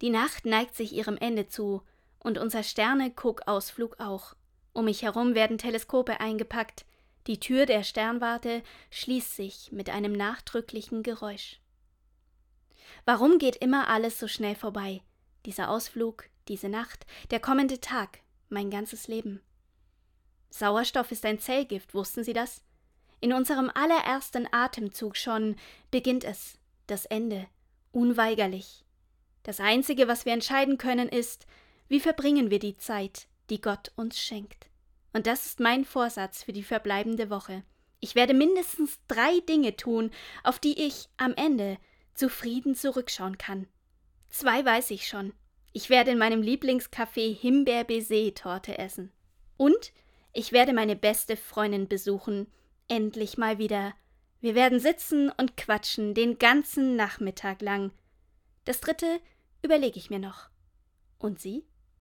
Die Nacht neigt sich ihrem Ende zu und unser Sterne-Guckausflug auch. Um mich herum werden Teleskope eingepackt. Die Tür der Sternwarte schließt sich mit einem nachdrücklichen Geräusch. Warum geht immer alles so schnell vorbei? Dieser Ausflug, diese Nacht, der kommende Tag, mein ganzes Leben. Sauerstoff ist ein Zellgift, wussten Sie das? In unserem allerersten Atemzug schon beginnt es, das Ende, unweigerlich. Das Einzige, was wir entscheiden können, ist, wie verbringen wir die Zeit, die Gott uns schenkt. Und das ist mein Vorsatz für die verbleibende Woche. Ich werde mindestens drei Dinge tun, auf die ich am Ende zufrieden zurückschauen kann. Zwei weiß ich schon. Ich werde in meinem Lieblingscafé Himbeer-Baiser-Torte essen. Und ich werde meine beste Freundin besuchen. Endlich mal wieder. Wir werden sitzen und quatschen den ganzen Nachmittag lang. Das dritte überlege ich mir noch. Und Sie?